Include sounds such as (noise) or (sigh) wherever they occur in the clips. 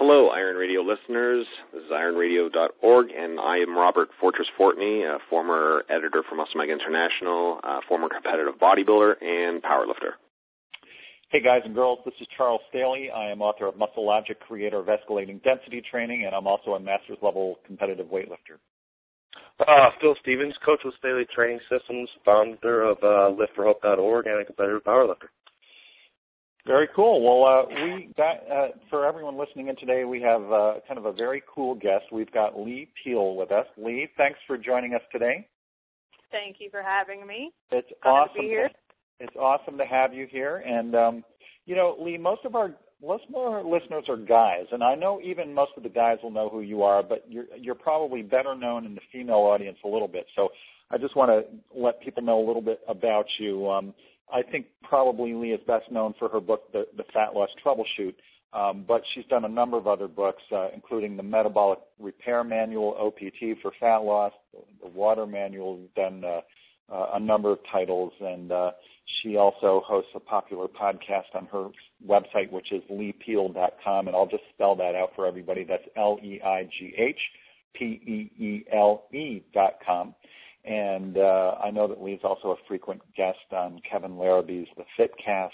Yes, hello, Iron Radio listeners. This is ironradio.org, and I am Robert Fortress Fortney, a former editor for Muscle Mag International, a former competitive bodybuilder, and powerlifter. Hey guys and girls, this is Charles Staley. I am author of Muscle Logic, creator of Escalating Density Training, and I'm also a master's level competitive weightlifter. Uh, Phil Stevens, coach with Staley Training Systems, founder of uh, LiftForHope.org, and a competitive powerlifter. Very cool. Well, uh, we got uh, for everyone listening in today, we have uh, kind of a very cool guest. We've got Leigh Peele with us. Leigh, thanks for joining us today. Thank you for having me. It's Glad awesome. To be here. It's awesome to have you here. And um, you know, Leigh, most of our most of our listeners are guys, and I know even most of the guys will know who you are, but you're you're probably better known in the female audience a little bit. So I just want to let people know a little bit about you. Um, I think probably Leigh is best known for her book, The, the Fat Loss Troubleshoot, um, but she's done a number of other books, uh, including the Metabolic Repair Manual, OPT for fat loss, the Water Manual, done uh, uh, a number of titles, and uh, she also hosts a popular podcast on her website, which is leighpeele.com, and I'll just spell that out for everybody. That's L-E-I-G-H P-E-E-L-E dot com. And uh, I know that Leigh's also a frequent guest on Kevin Larrabee's The Fitcast.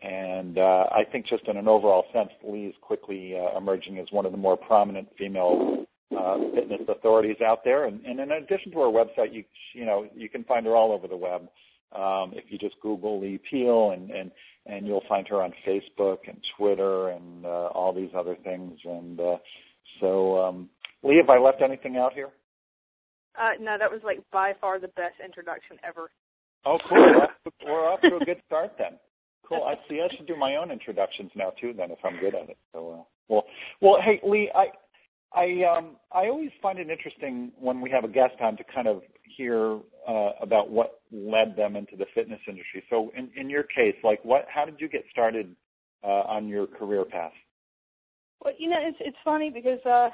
And uh, I think just in an overall sense, Leigh is quickly uh, emerging as one of the more prominent female uh, fitness authorities out there. And, and in addition to her website, you you know you can find her all over the web. Um, if you just Google Leigh Peele, and and and you'll find her on Facebook and Twitter and uh, all these other things. And uh, so, um, Leigh, have I left anything out here? Uh, no, that was like by far the best introduction ever. Oh, cool. (laughs) We're off to a good start then. Cool. I see. I should do my own introductions now too. Then, if I'm good at it. So, uh, well, well, hey, Leigh, I, I, um, I always find it interesting when we have a guest on to kind of hear uh, about what led them into the fitness industry. So, in, in your case, like, what, how did you get started uh, on your career path? Well, you know, it's it's funny because uh,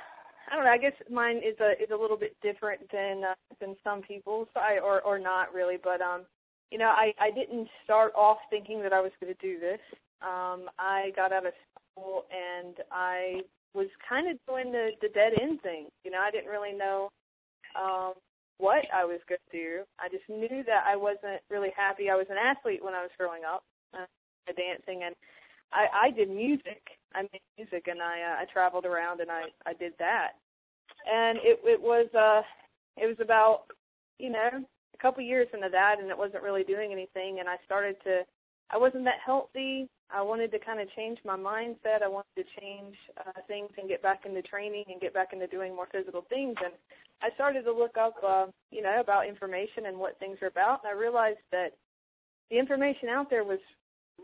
I don't know. I guess mine is a is a little bit different than uh, than some people's, I, or or not really. But um, you know, I I didn't start off thinking that I was going to do this. Um, I got out of school and I was kind of doing the the dead end thing. You know, I didn't really know um what I was going to do. I just knew that I wasn't really happy. I was an athlete when I was growing up, uh, dancing, and I, I did music. I made music, and I uh, I traveled around and I I did that, and it it was uh it was about you know a couple years into that, and it wasn't really doing anything, and I started to I wasn't that healthy. I wanted to kind of change my mindset. I wanted to change uh, things and get back into training and get back into doing more physical things. And I started to look up, uh, you know, about information and what things are about. And I realized that the information out there was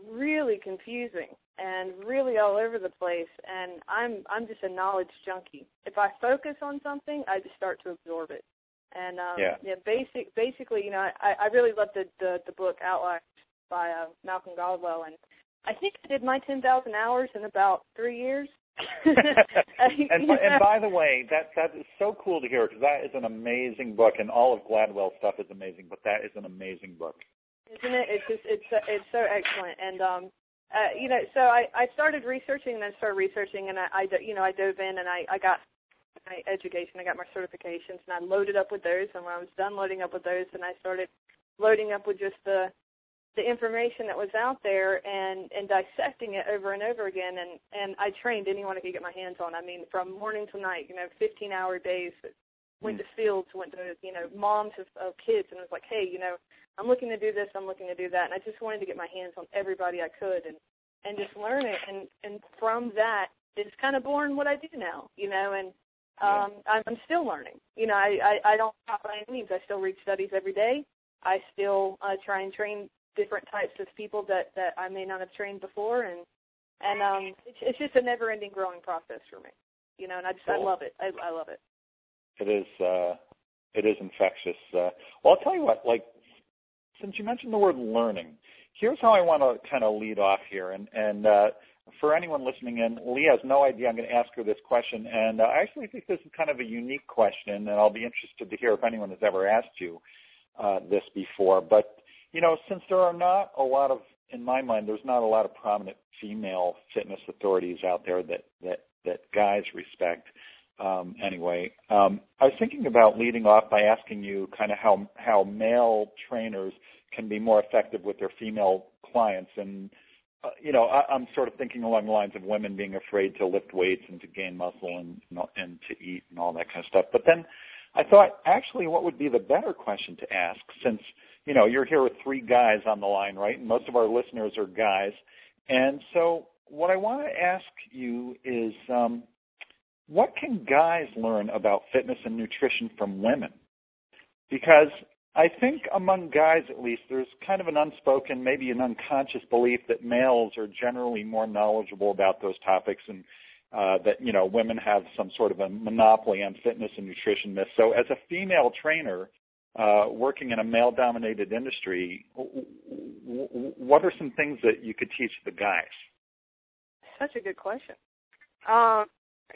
really confusing and really all over the place and I'm I'm just a knowledge junkie. If I focus on something, I just start to absorb it. And um yeah, yeah basic basically, you know, I I really love the the, the book Outliers by uh, Malcolm Gladwell and I think I did my 10,000 hours in about 3 years. (laughs) and, and by the way, that that is so cool to hear because that is an amazing book, and all of Gladwell's stuff is amazing. But that is an amazing book isn't it? It's just it's it's so excellent, and um, uh, you know, so I I started researching and then started researching, and I, I you know I dove in and I I got my education, I got my certifications, and I loaded up with those. And when I was done loading up with those, and I started loading up with just the the information that was out there and and dissecting it over and over again and and I trained anyone I could get my hands on. I mean, from morning to night, you know, 15 hour days. Went to fields, went to you know moms of, of kids, and was like, hey, you know, I'm looking to do this, I'm looking to do that, and I just wanted to get my hands on everybody I could and and just learn it, and and from that, it's kind of born what I do now, you know, and um yeah. I'm still learning. You know, I, I I don't stop by any means. I still read studies every day. I still uh, try and train different types of people that that I may not have trained before, and and um it's, it's just a never-ending growing process for me. You know, and I just cool. I love it. I I love it. It is uh it is infectious. Uh well I'll tell you what, like since you mentioned the word learning, here's how I want to kind of lead off here. And, and uh, for anyone listening in, Leigh has no idea I'm going to ask her this question. And uh, I actually think this is kind of a unique question, and I'll be interested to hear if anyone has ever asked you uh, this before. But, you know, since there are not a lot of in my mind, there's not a lot of prominent female fitness authorities out there that that that guys respect. Um, anyway, um, I was thinking about leading off by asking you kind of how how male trainers can be more effective with their female clients, and uh, you know, I, I'm sort of thinking along the lines of women being afraid to lift weights and to gain muscle and and to eat and all that kind of stuff. But then I thought, actually, what would be the better question to ask, since you know you're here with three guys on the line, right? And most of our listeners are guys, and so what I want to ask you is. Um, what can guys learn about fitness and nutrition from women? Because I think among guys at least, there's kind of an unspoken, maybe an unconscious belief that males are generally more knowledgeable about those topics and uh, that, you know, women have some sort of a monopoly on fitness and nutrition myths. So as a female trainer, uh, working in a male dominated industry, w- w- what are some things that you could teach the guys? Such a good question. Um,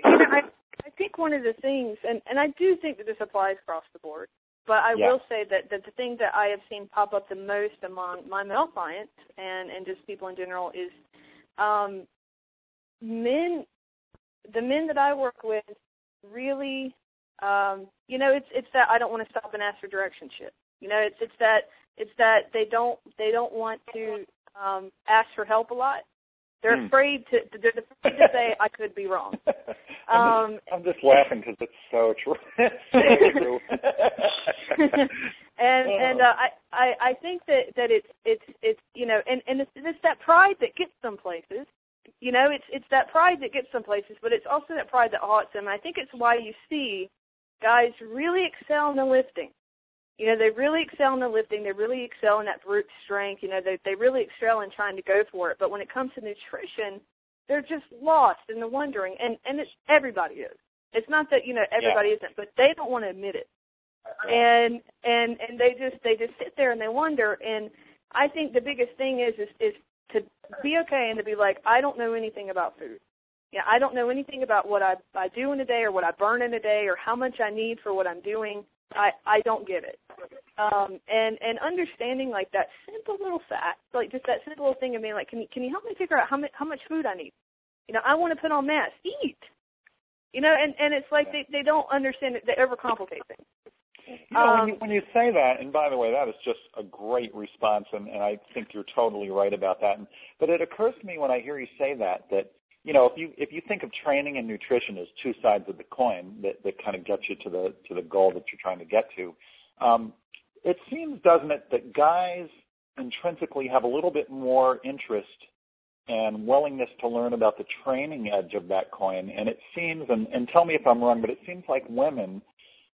you know, I I think one of the things, and and I do think that this applies across the board, but I yeah. will say that that the thing that I have seen pop up the most among my male clients and and just people in general is, um, men, the men that I work with, really, um, you know, it's it's that I don't want to stop and ask for direction shit. You know, it's it's that it's that they don't they don't want to um ask for help a lot they're Hmm. afraid to they're afraid to say I could be wrong. (laughs) I'm, Um, just, I'm just laughing because it's so true. (laughs) so true. (laughs) and and uh, I I I think that that it's it's it's you know and and it's, it's that pride that gets some places. You know, it's it's that pride that gets some places, but it's also that pride that haunts them. And I think it's why you see guys really excel in the lifting. You know, they really excel in the lifting. They really excel in that brute strength. You know, they they really excel in trying to go for it. But when it comes to nutrition, they're just lost in the wondering. And and it's everybody is. It's not that you know everybody isn't, but they don't want to admit it. And and and they just they just sit there and they wonder. And I think the biggest thing is is is to be okay and to be like, I don't know anything about food. Yeah, I don't know anything about what I I do in a day or what I burn in a day or how much I need for what I'm doing. I I don't get it. Um and and understanding like that simple little fact, like just that simple little thing of being like, can you can you help me figure out how much how much food I need? You know, I want to put on mass. Eat. You know, and and it's like they they don't understand it. They overcomplicate things. You know, when, you, Um, when you say that, and by the way, that is just a great response, and, and I think you're totally right about that. And, but it occurs to me when I hear you say that that you know if you if you think of training and nutrition as two sides of the coin that that kind of gets you to the to the goal that you're trying to get to, um, it seems, doesn't it, that guys intrinsically have a little bit more interest and willingness to learn about the training edge of that coin. And it seems, and, and tell me if I'm wrong, but it seems like women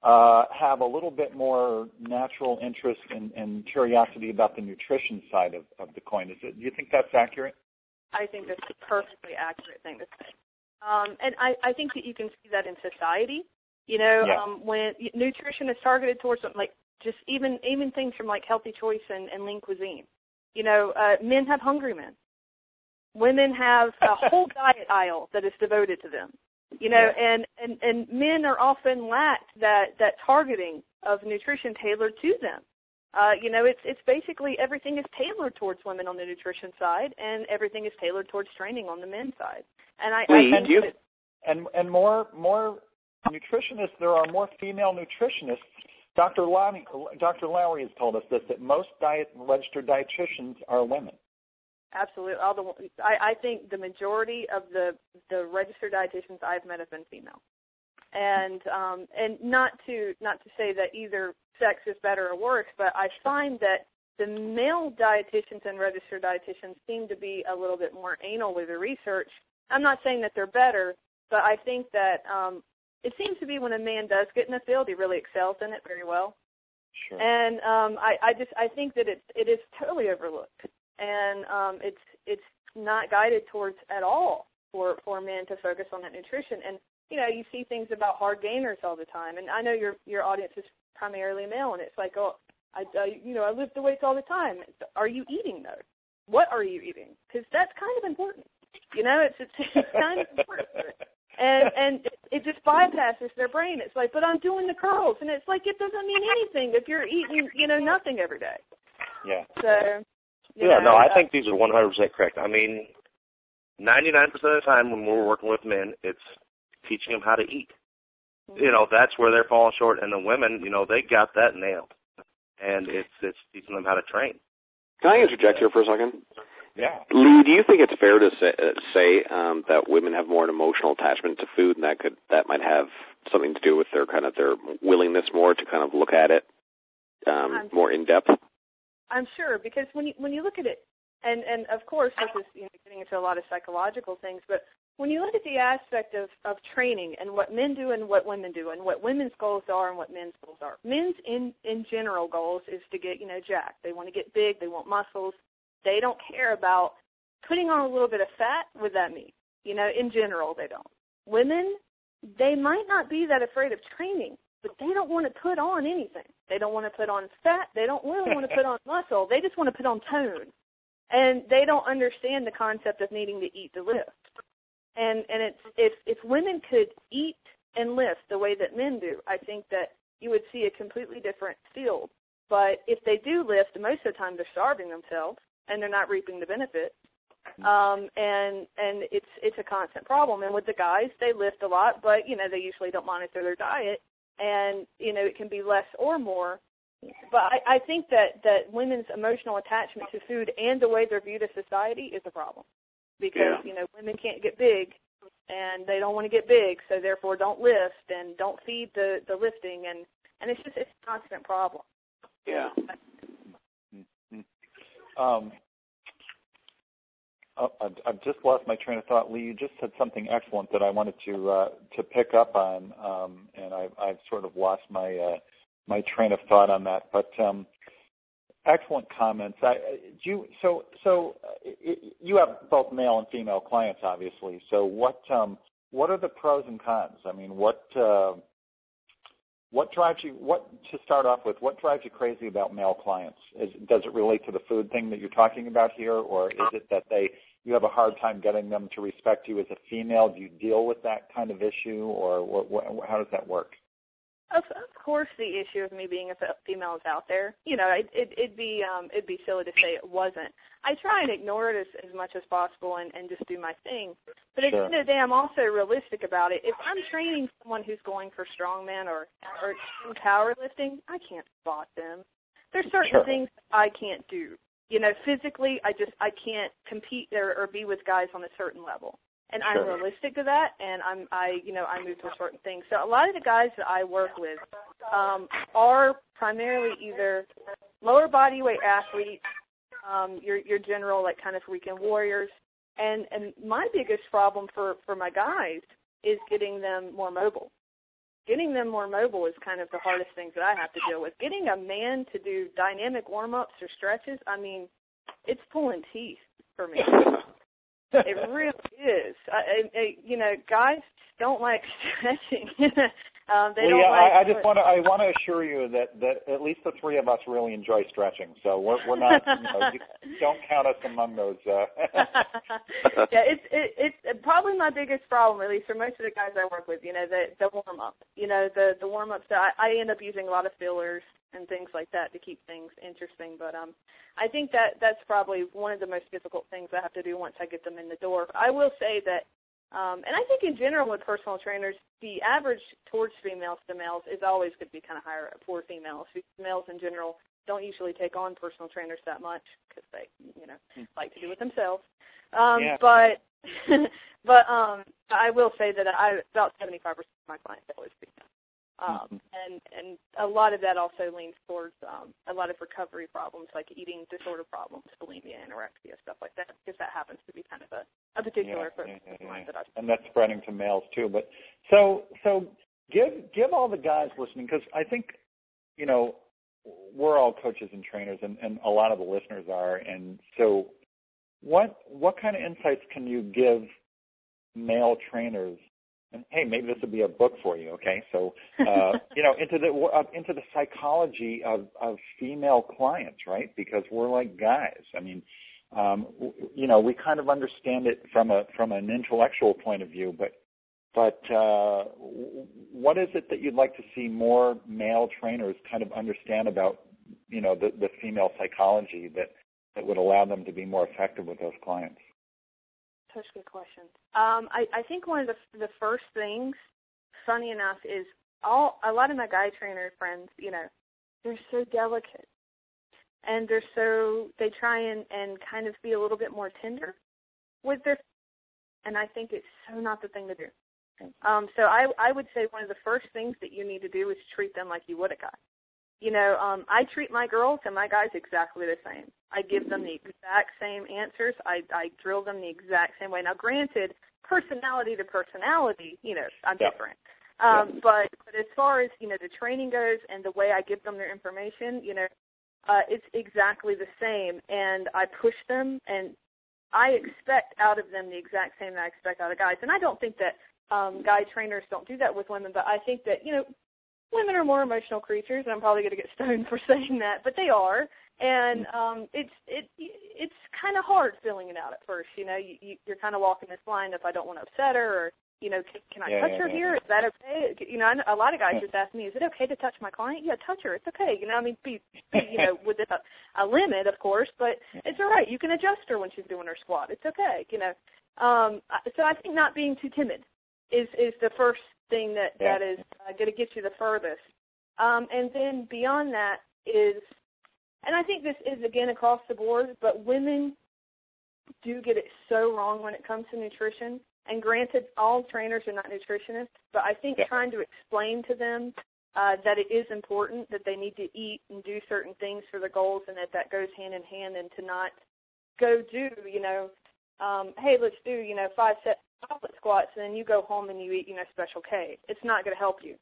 uh, have a little bit more natural interest and, and curiosity about the nutrition side of, of the coin. Is it? Do you think that's accurate? I think that's a perfectly accurate thing to say. Um, and I, I think that you can see that in society. You know, Yeah. um, when nutrition is targeted towards something like just even even things from like healthy choice and, and lean cuisine. You know, uh, men have hungry men. Women have a (laughs) whole diet aisle that is devoted to them. You know, Yeah. and, and and men are often lacked that that targeting of nutrition tailored to them. Uh, you know, it's it's basically everything is tailored towards women on the nutrition side, and everything is tailored towards training on the men's side. And I, Leigh, I think do you- And and more more nutritionists. There are more female nutritionists. Dr. Lowry, Dr. Lowry has told us this that most diet registered dietitians are women. absolutely, all the I, I think the majority of the the registered dietitians I've met have been female, and um, and not to not to say that either sex is better or worse, but I find that the male dietitians and registered dietitians seem to be a little bit more anal with the research. I'm not saying that they're better, but I think that um, it seems to be when a man does get in the field, he really excels in it very well. Sure. And um, I, I just I think that it's it is totally overlooked, and um, it's it's not guided towards at all for for men to focus on that nutrition. And you know, you see things about hard gainers all the time, and I know your your audience is primarily male, and it's like, oh, I uh, you know I lift the weights all the time. Are you eating though? What are you eating? Because that's kind of important. You know, it's it's, it's kind of important and and it, it just bypasses their brain. It's like, but I'm doing the curls, and it's like it doesn't mean anything if you're eating, you know, nothing every day. yeah. So yeah, know, no, I uh, think these are 100% correct. I mean, 99% of the time when we're working with men, it's teaching them how to eat. You know, that's where they're falling short. And the women, you know, they got that nailed. And it's it's teaching them how to train. Can I interject here for a second? Yeah. Leigh, do you think it's fair to say, uh, say um, that women have more an emotional attachment to food, and that could that might have something to do with their kind of their willingness more to kind of look at it um, I'm- more in depth? I'm sure because when you when you look at it, and and of course this is you know getting into a lot of psychological things, but when you look at the aspect of of training and what men do and what women do and what women's goals are and what men's goals are, men's in in general goals is to get you know jacked. They want to get big. They want muscles. They don't care about putting on a little bit of fat with that meat. You know, in general they don't. Women, they might not be that afraid of training, but they don't want to put on anything. They don't want to put on fat. They don't really want to put on (laughs) muscle. They just want to put on tone. And they don't understand the concept of needing to eat to lift. And and it's if if women could eat and lift the way that men do, I think that you would see a completely different field. But if they do lift, most of the time they're starving themselves and they're not reaping the benefits um and and it's it's a constant problem. And with the guys they lift a lot but you know they usually don't monitor their diet. And you know it can be less or more. But i i think that that women's emotional attachment to food and the way they're viewed as society is a problem because Yeah. you know women can't get big and they don't want to get big so therefore don't lift and don't feed the the lifting and and it's just it's a constant problem Yeah. Um, oh, I've, I've just lost my train of thought. Leigh, you just said something excellent that I wanted to uh, to pick up on, um, and I've, I've sort of lost my uh, my train of thought on that. But um, excellent comments. I, do you, so so you have both male and female clients, obviously. So what um, what are the pros and cons? I mean, what uh, what drives you? What to start off with? What drives you crazy about male clients? Is, does it relate to the food thing that you're talking about here, or is it that they you have a hard time getting them to respect you as a female? Do you deal with that kind of issue, or what, what, how does that work? Of, of course, the issue of me being a female is out there. You know, it, it, it'd be um, it'd be silly to say it wasn't. I try and ignore it as, as much as possible and, and just do my thing. But at Sure. the end of the day, I'm also realistic about it. If I'm training someone who's going for strongman or or extreme powerlifting, I can't spot them. There's certain Sure. things I can't do. You know, physically, I just I can't compete or, or be with guys on a certain level and I'm Sure. realistic to that and I'm I you know I move to certain things. So a lot of the guys that I work with um are primarily either lower body weight athletes, um your your general like kind of weekend warriors and and my biggest problem for for my guys is getting them more mobile. Getting them more mobile is kind of the hardest things that I have to deal with. Getting a man to do dynamic warm ups or stretches, I mean, it's pulling teeth for me. (laughs) It really is. I, I, you know, guys don't like stretching. (laughs) um, they Leigh, don't like. I, I just want to I want to assure you that that at least the three of us really enjoy stretching. So we're we're not you know (laughs) you don't count us among those. Uh, (laughs) yeah, it's it, it's probably my biggest problem, at least for most of the guys I work with. You know, the the warm up. You know, the the warm ups. I, I end up using a lot of fillers and things like that to keep things interesting. But um, I think that that's probably one of the most difficult things I have to do once I get them in the door. I will say that, um, and I think in general with personal trainers, the average towards females to males is always going to be kind of higher for females. Males in general don't usually take on personal trainers that much because they, you know, like to do it themselves. Um, Yeah. But (laughs) but um, I will say that I about seventy five percent of my clients always female. Um, Mhm. and and a lot of that also leans towards um, a lot of recovery problems like eating disorder problems, bulimia, anorexia, stuff like that, because that happens to be kind of a, a particular Yeah, yeah, yeah, that I and that's spreading to males too. But so so give give all the guys listening because I think you know we're all coaches and trainers, and, and a lot of the listeners are. And so, what what kind of insights can you give male trainers? And hey, maybe this would be a book for you. Okay, so uh, (laughs) you know into the uh, into the psychology of of female clients, right? Because we're like guys. I mean, um, w- you know, we kind of understand it from a from an intellectual point of view, but but uh, w- what is it that you'd like to see more male trainers kind of understand about you know the, the female psychology that that would allow them to be more effective with those clients? Such good questions. Um, I, I think one of the the first things, funny enough, is all a lot of my guy trainer friends, you know, they're so delicate, and they're so they try and and kind of be a little bit more tender with their, and I think it's so not the thing to do. Um, so I I would say one of the first things that you need to do is treat them like you would a guy you know, um, I treat my girls and my guys exactly the same. I give them the exact same answers. I, I drill them the exact same way. Now, granted, personality to personality, you know, I'm yeah. different. Um, yeah. but but as far as you know, the training goes and the way I give them their information, you know, uh, it's exactly the same. And I push them, and I expect out of them the exact same that I expect out of guys. And I don't think that um, guy trainers don't do that with women, but I think that you know women are more emotional creatures, and I'm probably going to get stoned for (laughs) saying that, but they are. And um, it's it it's kind of hard filling it out at first. You know, you, you you're kind of walking this line if I don't want to upset her, or you know, can, can I yeah, touch yeah, her yeah. here? Is that okay? You know, I know a lot of guys just ask me, is it okay to touch my client? Yeah, touch her. It's okay. You know, I mean, be, be you know, (laughs) with a, a limit, of course, but it's all right. You can adjust her when she's doing her squat. It's okay. You know, um, so I think not being too timid is is the first thing that yeah. that is uh, going to get you the furthest. Um, and then beyond that is, and I think this is again across the board, but women do get it so wrong when it comes to nutrition. And granted, all trainers are not nutritionists, but I think yeah. trying to explain to them uh, that it is important that they need to eat and do certain things for their goals, and that that goes hand in hand, and to not go do, you know, um, hey, let's do, you know, five set goblet squats, and then you go home and you eat, you know, Special K. It's not going to help you.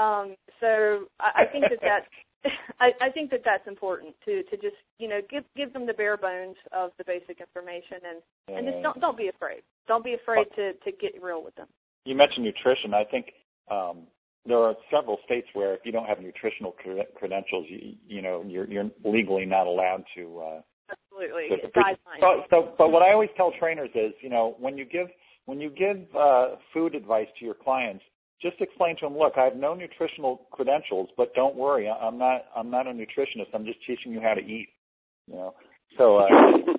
Um, so I, I think that that's (laughs) I, I think that that's important to to just you know give give them the bare bones of the basic information and and just don't don't be afraid. Don't be afraid to to get real with them. You mentioned nutrition. I think um, there are several states where if you don't have nutritional credentials, you you know you're you're legally not allowed to. Uh, Absolutely, to, guidelines. So, so, but what I always tell trainers is, you know, when you give when you give uh, food advice to your clients, just explain to them, look, I have no nutritional credentials, but don't worry, I'm not I'm not a nutritionist. I'm just teaching you how to eat. You know, so. Uh, (laughs)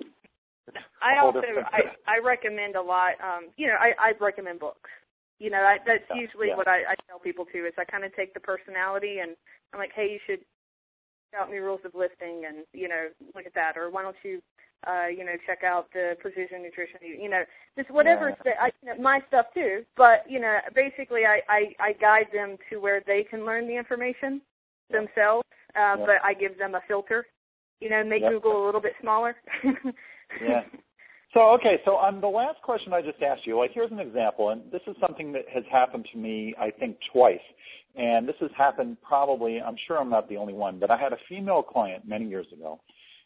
I also I, I recommend a lot. Um, you know, I, I recommend books. You know, I, that's yeah, usually yeah. what I, I tell people too. Is I kind of take the personality and I'm like, hey, you should out me rules of lifting and you know look at that, or why don't you uh, you know, check out the precision nutrition, you know, just whatever yeah. I, you know, my stuff too. But you know, basically, I, I I guide them to where they can learn the information themselves. Uh, yeah. But I give them a filter. You know, make Yep. Google a little bit smaller. (laughs) yeah. So okay, so on the last question I just asked you, like here's an example, and this is something that has happened to me, I think, twice. And this has happened probably, I'm sure I'm not the only one, but I had a female client many years ago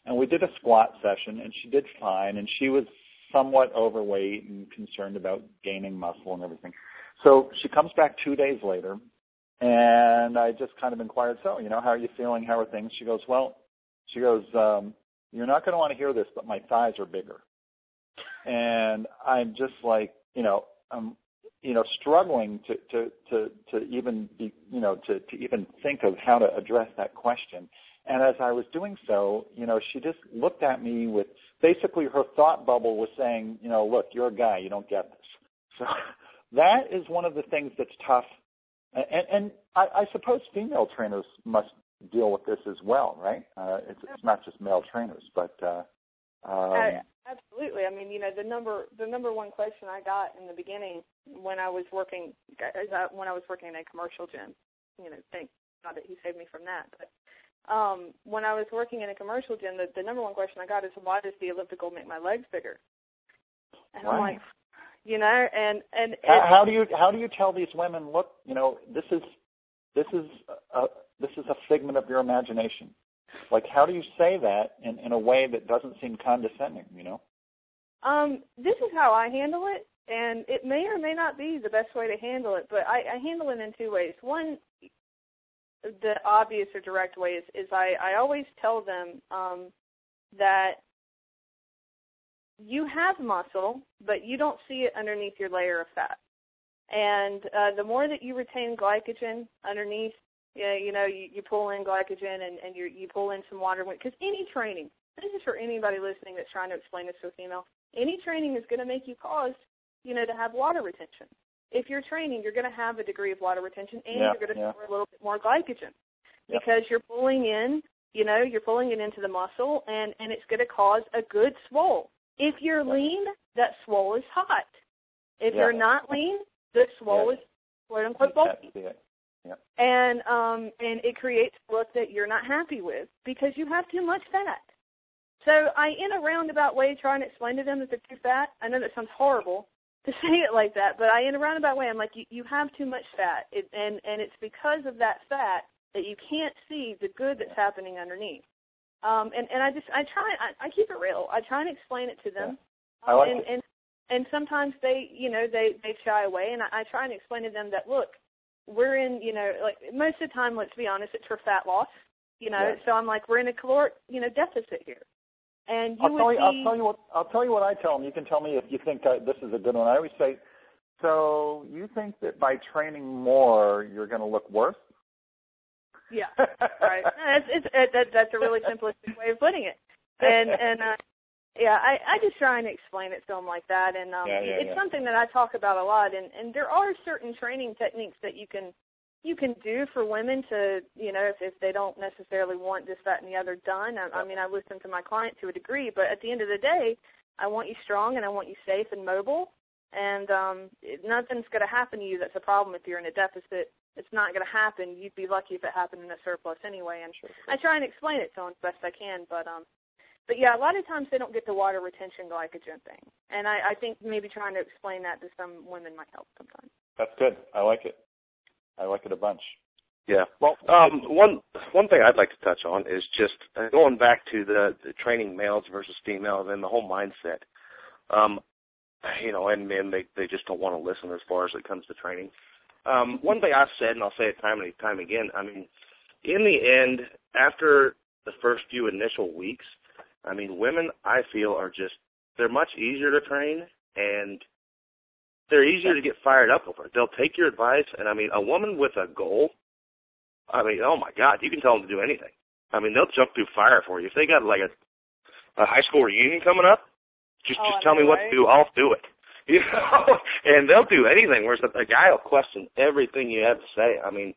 and we did a squat session and she did fine and she was somewhat overweight and concerned about gaining muscle and everything. So she comes back two days later and I just kind of inquired, so, you know, how are you feeling? How are things? She goes, well, she goes, um, you're not going to want to hear this, but my thighs are bigger. And I'm just like, you know, I'm, you know, struggling to, to, to, to even be, you know, to, to even think of how to address that question. And as I was doing so, you know, she just looked at me with basically her thought bubble was saying, you know, look, you're a guy, you don't get this. So (laughs) that is one of the things that's tough. And, and I, I suppose female trainers must deal with this as well, right? Uh, it's, it's not just male trainers, but uh, um, uh, absolutely. I mean, you know, the number the number one question I got in the beginning when I was working when I was working in a commercial gym, you know, thank God that he saved me from that, but um, when I was working in a commercial gym, the, the number one question I got is, why does the elliptical make my legs bigger? And right. I'm like, you know, and and how, how do you how do you tell these women, look, you know, this is this is a this is a figment of your imagination. Like, how do you say that in in a way that doesn't seem condescending? You know. Um, this is how I handle it, and it may or may not be the best way to handle it, but I, I handle it in two ways. One, the obvious or direct way is, is I, I always tell them um, that you have muscle, but you don't see it underneath your layer of fat. And uh, the more that you retain glycogen underneath, yeah, you know, you, you pull in glycogen and, and you you pull in some water because any training, this is for anybody listening that's trying to explain this to a female. Any training is going to make you cause, you know, to have water retention. If you're training, you're going to have a degree of water retention, and Yeah, you're going to yeah. store a little bit more glycogen Yep. because you're pulling in, you know, you're pulling it into the muscle, and and it's going to cause a good swole. If you're lean, that swole is hot. If Yeah. you're not lean, the swole Yeah. is quote unquote bulky can't and um and it creates a look that you're not happy with because you have too much fat. So I in a roundabout way try and explain to them that they're too fat. I know that sounds horrible to (laughs) say it like that, but I in a roundabout way I'm like you, you have too much fat. It, and and it's because of that fat that you can't see the good that's happening underneath. Um and and I just I try I, I keep it real. I try and explain it to them. I like and, it. and and sometimes they you know they they shy away and I, I try and explain to them that look we're in you know like most of the time let's be honest it's for fat loss you know Yeah. so i'm like we're in a caloric you know deficit here and you I'll tell you. be I'll tell you what. I'll tell you what I tell them. You can tell me if you think uh, this is a good one. I always say, so you think that by training more, you're going to look worse? yeah (laughs) right it's, it's it, that that's a really simplistic way of putting it and and uh yeah i i just try and explain it to them like that and um Yeah, yeah, it's yeah. something that i talk about a lot and and there are certain training techniques that you can you can do for women to you know if if they don't necessarily want this that and the other done. I, I mean i listen to my client to a degree but at the end of the day i want you strong and i want you safe and mobile. And um it, nothing's going to happen to you that's a problem if you're in a deficit. It's not going to happen. You'd be lucky if it happened in a surplus anyway. And I try and explain it to them as best I can, but um, but yeah, a lot of times they don't get the water retention glycogen thing, and I, I think maybe trying to explain that to some women might help sometimes. That's good. I like it. I like it a bunch. Yeah. Well, Um, one one thing I'd like to touch on is just uh, going back to the, the training males versus females and the whole mindset. Um, you know, and men they they just don't want to listen as far as it comes to training. Um, one thing I've said, and I'll say it time and time again. I mean, in the end, after the first few initial weeks, I mean, women I feel are just they're much easier to train and they're easier to get fired up over. They'll take your advice, and I mean, a woman with a goal I mean, oh my God, you can tell them to do anything. I mean, they'll jump through fire for you. If they got like a a high school reunion coming up, just Oh, I just tell me know, what right? to do. I'll do it. (laughs) You know, and they'll do anything. Whereas a, a guy will question everything you have to say. I mean,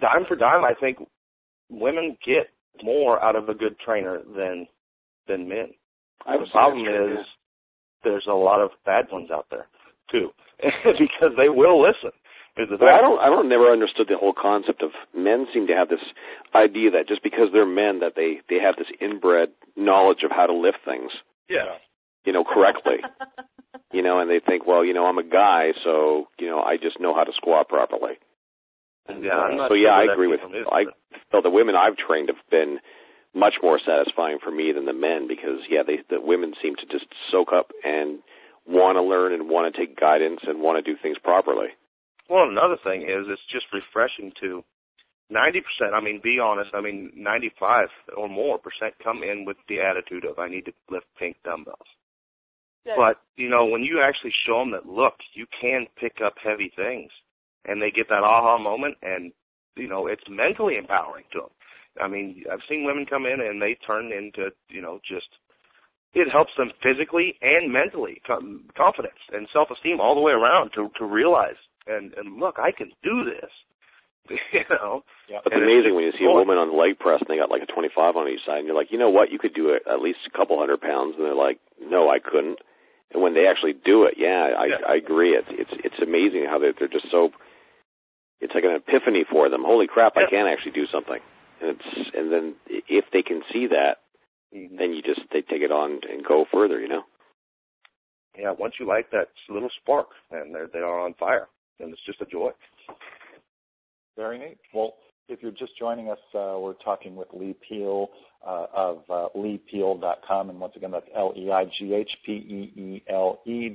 dime for dime, I think women get more out of a good trainer than than men. I the problem is there's a lot of bad ones out there too, (laughs) because they will listen. Is the But I don't. I don't never understood the whole concept of men seem to have this idea that just because they're men that they they have this inbred knowledge of how to lift things, Yeah. you know, correctly. (laughs) you know, and they think, well, you know, I'm a guy, so you know, I just know how to squat properly. Yeah, I'm not so sure yeah, I agree with. came I but- felt the women I've trained have been much more satisfying for me than the men because yeah, they the women seem to just soak up and want to learn and want to take guidance and want to do things properly. Well, another thing is it's just refreshing to 90%, I mean, be honest, I mean, 95 or more percent come in with the attitude of, I need to lift pink dumbbells. Yeah. But, you know, when you actually show them that, look, you can pick up heavy things, and they get that aha moment, and, you know, it's mentally empowering to them. I mean, I've seen women come in and they turn into, you know, just, it helps them physically and mentally, com- confidence and self-esteem all the way around to, to realize, and, and look, I can do this. (laughs) you know? yeah. It's And amazing just when you see a woman on the leg press and they got like a 25 on each side, and you're like, you know what, you could do it at least a couple hundred pounds, and they're like, no, I couldn't. And when they actually do it, yeah, I, Yeah. I agree. It's it's it's amazing how they're they're just so. It's like an epiphany for them. Holy crap, I can actually do something. And it's and then if they can see that. Then you just they take it on and go further. You know. yeah, once you light that little spark, and they're they are on fire, and it's just a joy. Very neat. Well, if you're just joining us, uh, we're talking with Leigh Peele uh, of uh, leighpeele.com, and once again, that's L-E-I-G-H-P-E-E-L-E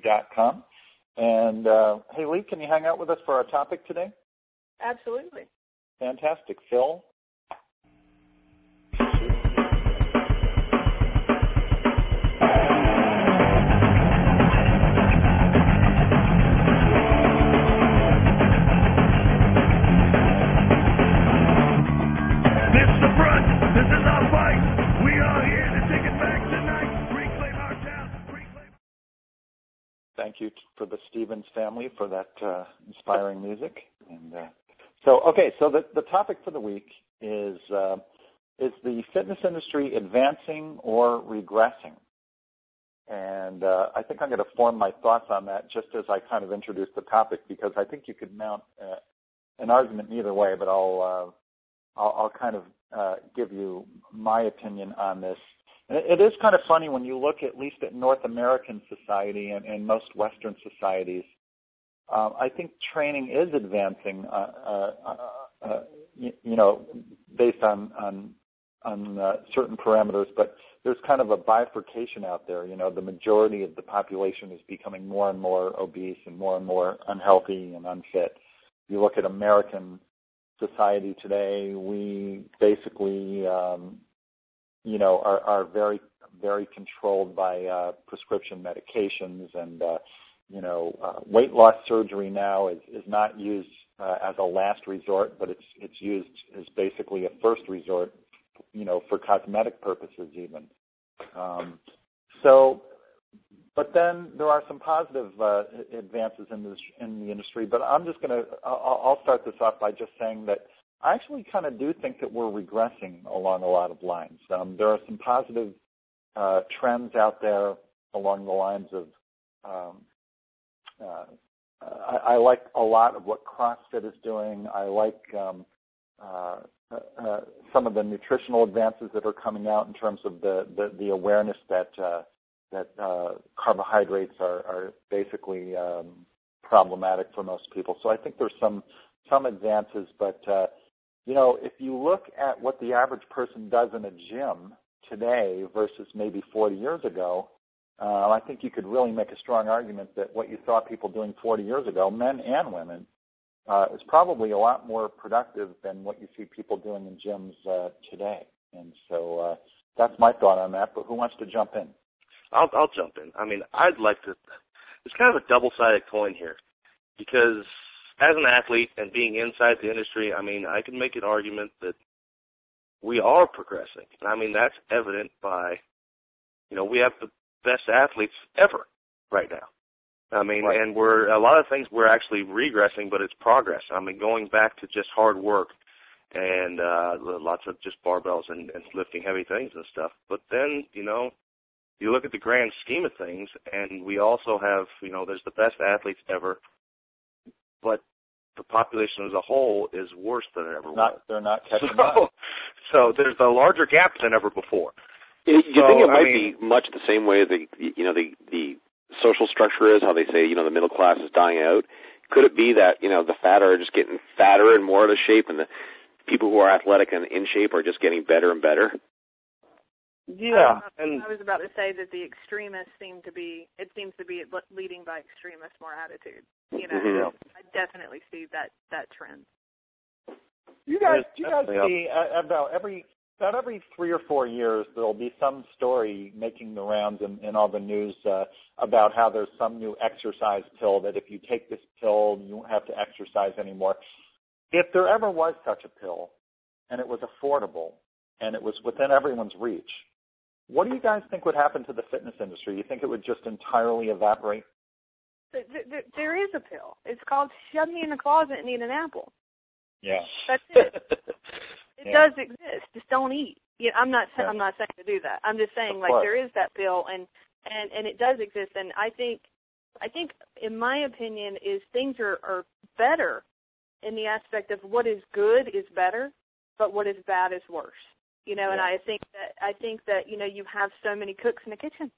dot com. And uh, hey, Leigh, can you hang out with us for our topic today? Absolutely. Fantastic, Phil. Stevens family for that uh, inspiring music. And uh, so, okay, so the the topic for the week is uh, is the fitness industry advancing or regressing? And uh, I think I'm going to form my thoughts on that just as I kind of introduce the topic because I think you could mount uh, an argument either way, but I'll uh, I'll, I'll kind of uh, give you my opinion on this. It is kind of funny when you look at least at North American society and, and most Western societies. Um, I think training is advancing, uh, uh, uh, you, you, know, based on on on uh, certain parameters, but there's kind of a bifurcation out there. You know, the majority of the population is becoming more and more obese and more and more unhealthy and unfit. You look at American society today, we basically, um, you know, are, are very, very controlled by uh, prescription medications, and uh, you know, uh, weight loss surgery now is is not used uh, as a last resort, but it's it's used as basically a first resort, you know, for cosmetic purposes even. Um, so but then there are some positive uh, advances in, this, in the industry. But I'm just going to, I'll start this off by just saying that I actually kind of do think that we're regressing along a lot of lines. Um, there are some positive uh, trends out there along the lines of, um, uh, I, I like a lot of what CrossFit is doing. I like um, uh, uh, some of the nutritional advances that are coming out in terms of the, the, the awareness that uh, that uh, carbohydrates are, are basically um, problematic for most people. So I think there's some some advances, but uh, you know, if you look at what the average person does in a gym today versus maybe 40 years ago, uh, I think you could really make a strong argument that what you saw people doing 40 years ago, men and women, uh, is probably a lot more productive than what you see people doing in gyms uh, today. And so uh, that's my thought on that. But who wants to jump in? I'll I'll jump in. I mean, I'd like to. It's kind of a double-sided coin here, because as an athlete and being inside the industry, I mean, I can make an argument that we are progressing. I mean, that's evident by, you know, we have the best athletes ever right now. I mean, right. and we're a lot of things we're actually regressing, but it's progress. I mean, going back to just hard work and uh lots of just barbells and, and lifting heavy things and stuff. But then, you know, you look at the grand scheme of things, and we also have, you know, there's the best athletes ever, but the population as a whole is worse than it ever not, was. They're not catching so, up. (laughs) So there's a larger gap than ever before. Do you so, think it might I mean, be much the same way the you know the the social structure is? How they say you know the middle class is dying out. Could it be that you know the fatter are just getting fatter and more out of shape, and the people who are athletic and in shape are just getting better and better? Yeah, I, and I was about to say that the extremists seem to be. It seems to be leading by extremists more attitude. You know, mm-hmm. I definitely see that that trend. You guys, you guys see uh, about every about every three or four years there'll be some story making the rounds in, in all the news uh, about how there's some new exercise pill that if you take this pill you won't have to exercise anymore. If there ever was such a pill, and it was affordable, and it was within everyone's reach, what do you guys think would happen to the fitness industry? You think it would just entirely evaporate? There, there is a pill. It's called "Shove Me in the Closet and Eat an Apple." Yeah, that's (laughs) it. it yeah. does exist. Just don't eat. Yeah, I'm not. Yeah. I'm not saying to do that. I'm just saying like there is that pill, and and and it does exist. And I think, I think, in my opinion, is things are are better in the aspect of what is good is better, but what is bad is worse. You know, and I think that I think that you know you have so many cooks in the kitchen.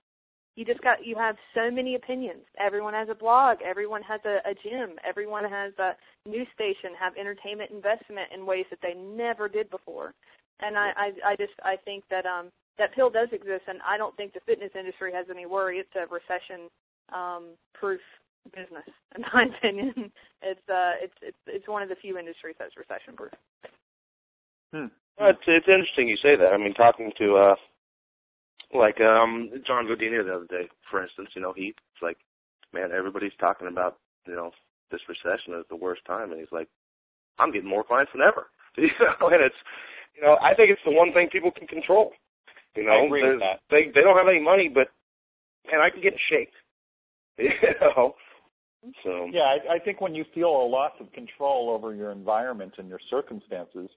You just got you have so many opinions. Everyone has a blog. Everyone has a, a gym. Everyone has a news station. Have entertainment investment in ways that they never did before. And I I, I just I think that um that pill does exist, and I don't think the fitness industry has any worry. It's a recession um proof business, (laughs) in my opinion. It's uh it's it's it's one of the few industries that's recession proof. Hmm. Well, it's it's interesting you say that. I mean, talking to uh, like um John Godina the other day, for instance, you know, he's like, man, everybody's talking about you know this recession is the worst time, and he's like, I'm getting more clients than ever. (laughs) You know, and it's you know, I think it's the one thing people can control. You know, I agree with that. they they don't have any money, but man, I can get in shape. (laughs) You know. So yeah, I, I think when you feel a loss of control over your environment and your circumstances,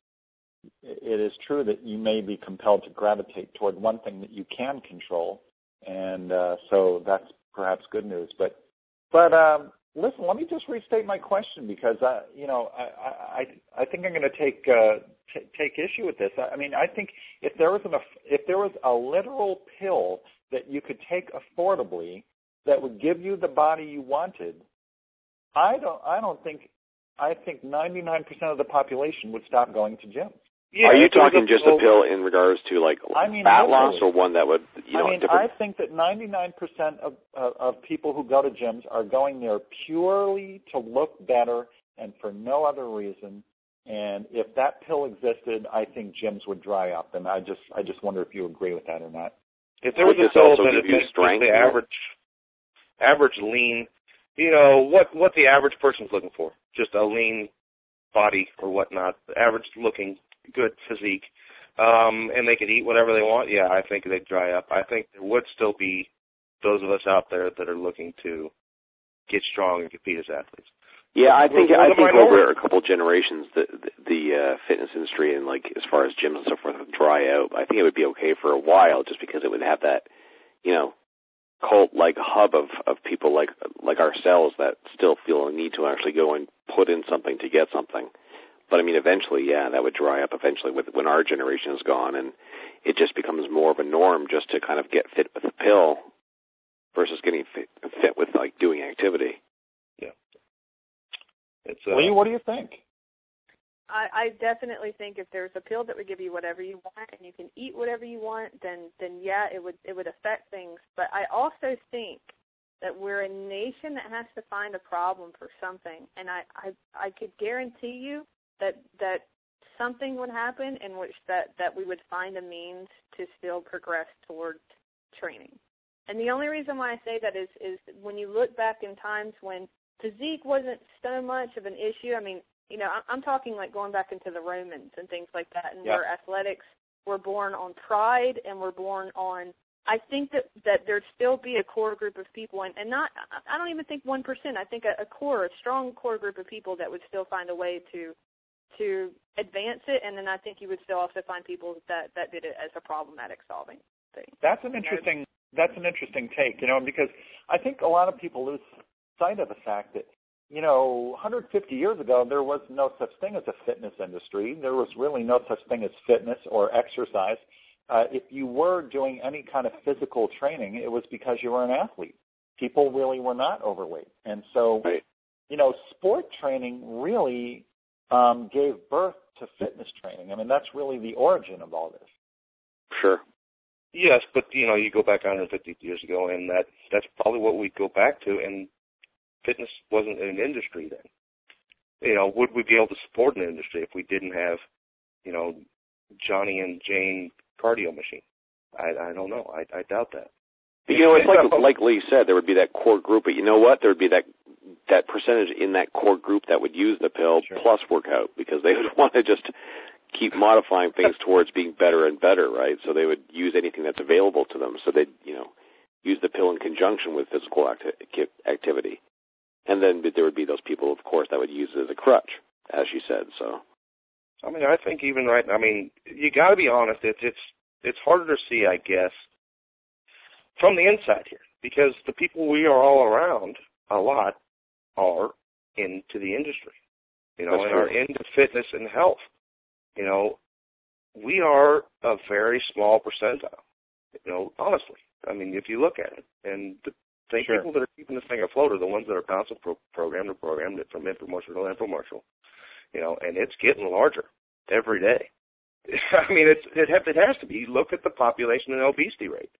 it is true that you may be compelled to gravitate toward one thing that you can control, and uh, so that's perhaps good news. But but um, listen, let me just restate my question because I, you know, I I, I think I'm going to take uh, t- take issue with this. I, I mean, I think if there was an if there was a literal pill that you could take affordably that would give you the body you wanted, I don't I don't think I think 99% of the population would stop going to gyms. Yeah, Are you talking just a pill in regards to like I mean, fat loss, or one that would you know? I mean, different... I think that 99% of, of of people who go to gyms are going there purely to look better and for no other reason. And if that pill existed, I think gyms would dry up. And I just I just wonder if you agree with that or not. If there was a pill that is strength, the average average lean, you know what what the average person's looking for, just a lean body or whatnot, average looking good physique, um, and they could eat whatever they want, yeah, I think they'd dry up. I think there would still be those of us out there that are looking to get strong and compete as athletes. Yeah, I think I think over a couple of generations, the the, the uh, fitness industry and like as far as gyms and so forth would dry out. I think it would be okay for a while, just because it would have that, you know, cult like hub of of people like like ourselves that still feel a need to actually go and put in something to get something. But I mean, eventually, yeah, that would dry up eventually with when our generation is gone, and it just becomes more of a norm just to kind of get fit with a pill versus getting fit, fit with like doing activity. Yeah. It's, uh, Leigh, what do you think? I, I definitely think if there's a pill that would give you whatever you want and you can eat whatever you want, then then yeah, it would it would affect things. But I also think that we're a nation that has to find a problem for something, and I I I could guarantee you that that something would happen in which that that we would find a means to still progress towards training. And the only reason why I say that is is when you look back in times when physique wasn't so much of an issue. I mean, you know, I'm talking like going back into the Romans and things like that, and where athletics were born on pride and were born on. I think that that there'd still be a core group of people, and, and not. I don't even think one percent. I think a, a core, a strong core group of people that would still find a way to to advance it, and then I think you would still also find people that that did it as a problematic solving thing. That's an interesting. That's an interesting take, you know, because I think a lot of people lose sight of the fact that you know, 150 years ago, there was no such thing as a fitness industry. There was really no such thing as fitness or exercise. Uh, if you were doing any kind of physical training, it was because you were an athlete. People really were not overweight. And so, right. you know, sport training really um, gave birth to fitness training. I mean, that's really the origin of all this. Sure. Yes, but you know, you go back 150 years ago, and that that's probably what we go back to. And fitness wasn't an industry then. You know, would we be able to support an industry if we didn't have, you know, Johnny and Jane cardio machine? I I don't know. I I doubt that. But you know, it's like like Leigh said, there would be that core group, but you know what? There would be that that percentage in that core group that would use the pill sure. plus workout because they (laughs) would want to just keep modifying things towards being better and better, right? So they would use anything that's available to them. So they'd, you know, use the pill in conjunction with physical acti- activity. And then there would be those people, of course, that would use it as a crutch, as you said. So, I mean, I think even right. I mean, you got to be honest. It's it's it's harder to see, I guess, from the inside here because the people we are all around a lot are into the industry, you know, That's and true. are into fitness and health. You know, we are a very small percentile. You know, honestly, I mean, if you look at it, and the Sure. people that are keeping this thing afloat are the ones that are bouncing pro- program to program to- from infomercial to infomercial. You know, and it's getting larger every day. (laughs) I mean, it's it, have, it has to be. Look at the population and obesity rate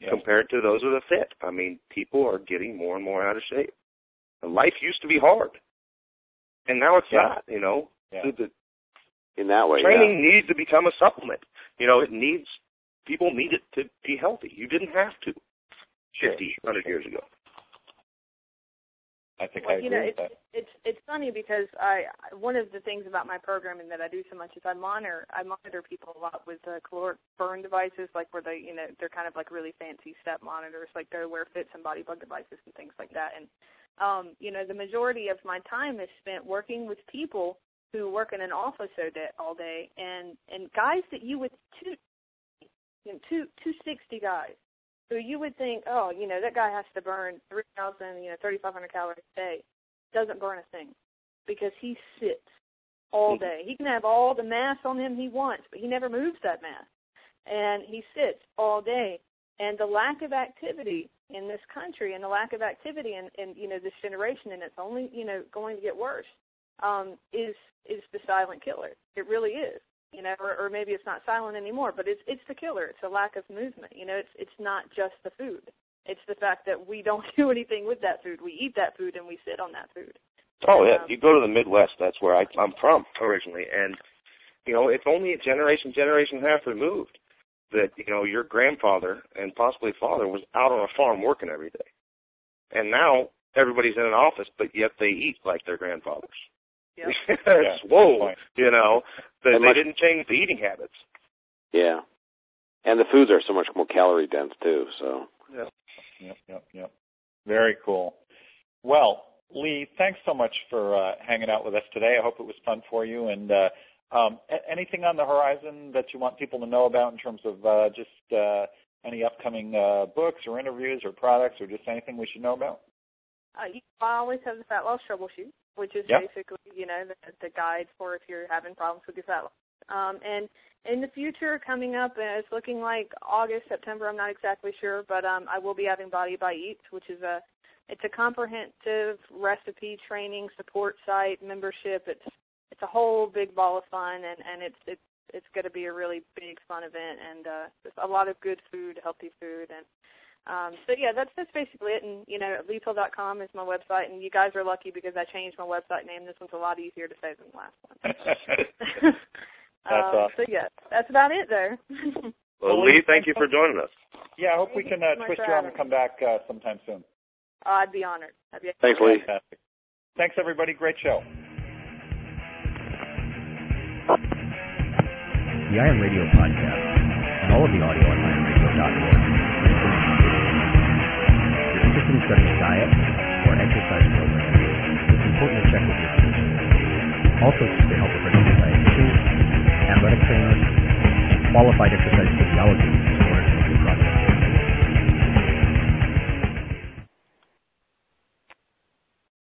Yeah. compared to those that are fit. I mean, people are getting more and more out of shape. Life used to be hard, and now it's Yeah. not. You know, Yeah. the, in that way, training needs to become a supplement. You know, it needs people need it to be healthy. You didn't have to Sure. 50, 100 years ago. I think well, I agree you know, with it's, that. it's it's funny because I one of the things about my programming that I do so much is I monitor I monitor people a lot with uh, caloric burn devices, like where they you know they're kind of like really fancy step monitors, like they wear Fits and BodyBugg devices and things like that. And um, you know, the majority of my time is spent working with people who work in an office all day, all day and and guys that you would two you know two two sixty guys so you would think, oh, you know, that guy has to burn 3,000, you know, 3,500 calories a day. Doesn't burn a thing because he sits all day. He can have all the mass on him he wants, but he never moves that mass. And he sits all day. And the lack of activity in this country and the lack of activity in, in you know, this generation, and it's only, you know, going to get worse, um, is is the silent killer. It really is you know, or, or maybe it's not silent anymore, but it's it's the killer. It's a lack of movement. You know, it's it's not just the food. It's the fact that we don't (laughs) do anything with that food. We eat that food and we sit on that food. Oh yeah, Um, you go to the Midwest. That's where I, I'm from originally, and you know it's only a generation, generation and a half removed that you know your grandfather and possibly father was out on a farm working every day, and now everybody's in an office, but yet they eat like their grandfathers. Yep. (laughs) It's, Yeah, whoa, you know, they, they much- didn't change the eating habits. Yeah. And the foods are so much more calorie dense too. So Yeah. Yep, yep, yep. Very cool. Well, Leigh, thanks so much for uh, hanging out with us today. I hope it was fun for you. And uh, um, a- anything on the horizon that you want people to know about in terms of uh, just uh, any upcoming uh, books or interviews or products or just anything we should know about? Uh, you, I always have the fat loss troubleshoot, which is Yep. basically, you know, the, the guide for if you're having problems with your fat loss. Um, and in the future, coming up, uh, it's looking like August, September. I'm not exactly sure, but um, I will be having Body by Eats, which is a it's a comprehensive recipe training support site membership. It's it's a whole big ball of fun, and and it's it's it's going to be a really big fun event, and uh, a lot of good food, healthy food, and um, so yeah, that's that's basically it. And you know, leighpeele.com is my website, and you guys are lucky because I changed my website name. This one's a lot easier to say than the last one. (laughs) (laughs) That's um, awesome. So yeah, that's about it there. (laughs) Well, Well, Leigh, Leigh, thank you for joining us. yeah, I hope we can uh, Thank you so much twist your arm and come back uh, sometime soon. I'd be honored. I'd be thanks, Leigh. Fantastic. Thanks, everybody. Great show. The Iron Radio podcast, and all of the audio on ironradio.org. Interested in studying diet or exercise programs, it's important to check with your physician. Also seek the help of registered dietitians, athletic trainers, qualified exercise physiology